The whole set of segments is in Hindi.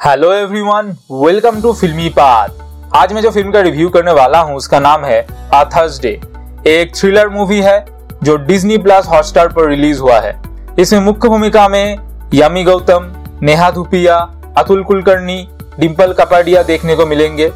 Hello everyone welcome to Filmi path आज मैं जो फ़िल्म का रिव्यू करने वाला हूँ, उसका नाम है आ थर्सडे एक थ्रिलर मूवी है, जो डिज्नी प्लस हॉटस्टार पर रिलीज़ हुआ है। इसमें मुख्य भूमिका में यामी गौतम नेहा धुपिया अतुल कुलकर्णी डिम्पल कपाडिया देखने को मिलेंगे।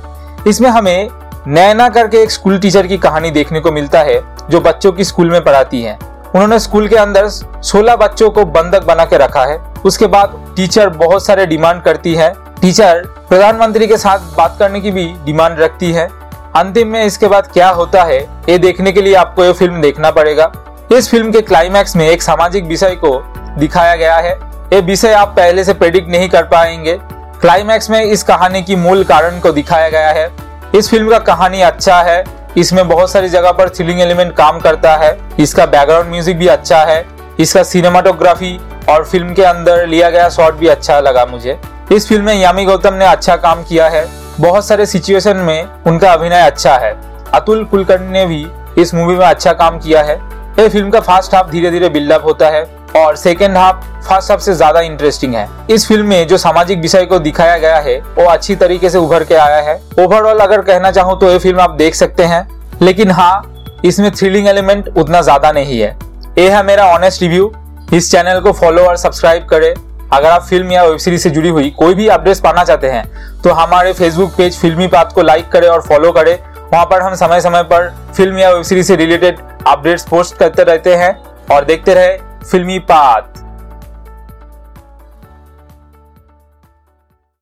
इसमें हमें नैना करके एक स्कूल टीचर की कहानी देखने को मिलता है, जो बच्चों की स्कूल में पढ़ाती है। उन्होंने स्कूल के अंदर 16 बच्चों को बंधक बना के रखा है। उसके बाद टीचर बहुत सारे डिमांड करती है। टीचर प्रधानमंत्री के साथ बात करने की भी डिमांड रखती है। अंतिम में इसके बाद क्या होता है, ये देखने के लिए आपको ये फ़िल्म देखना पड़ेगा। इस फ़िल्म के क्लाइमैक्स में एक सामाजिक विषय को दिखाया गया है। ये विषय आप पहले से प्रेडिक्ट नहीं कर पाएँगे। क्लाइमैक्स में इस कहानी की मूल कारण को दिखाया गया है। इस फ़िल्म का कहानी अच्छा है। इसमें बहुत सारी जगह पर थ्रिलिंग एलिमेंट काम करता है। इसका बैकग्राउंड म्यूज़िक भी अच्छा है। इसका सिनेमाटोग्राफी और फ़िल्म के अंदर लिया गया शॉट भी अच्छा लगा मुझे। इस फ़िल्म में यामी गौतम ने अच्छा काम किया है। बहुत सारे सिचुएशन में उनका अभिनय अच्छा है। अतुल कुलकर्णी ने भी इस मूवी में अच्छा काम किया है। ये फ़िल्म का फ़र्स्ट हाफ़ धीरे धीरे बिल्डअप होता है। और सेकेंड हाफ़ फ़र्स्ट हाफ़ से ज़्यादा इंटरेस्टिंग है। इस फ़िल्म में जो सामाजिक विषय को दिखाया गया है, वो अच्छी तरीके से उभर के आया है। ओवरऑल अगर कहना चाहूँ तो ये फ़िल्म आप देख सकते हैं, लेकिन हाँ इसमें थ्रिलिंग एलिमेंट उतना ज़्यादा नहीं है। ये है मेरा ऑनेस्ट रिव्यू इस चैनल को फॉलो और सब्सक्राइब करें। अगर आप फ़िल्म या वेब सीरीज़ से जुड़ी हुई कोई भी अपडेट्स पाना चाहते हैं तो हमारे फेसबुक पेज फिल्मी पाथ को लाइक करें और फॉलो करें। वहाँ पर हम समय समय पर फ़िल्म या वेब सीरीज़ से रिलेटेड अपडेट्स पोस्ट करते रहते हैं। और देखते रहे फिल्मी पात।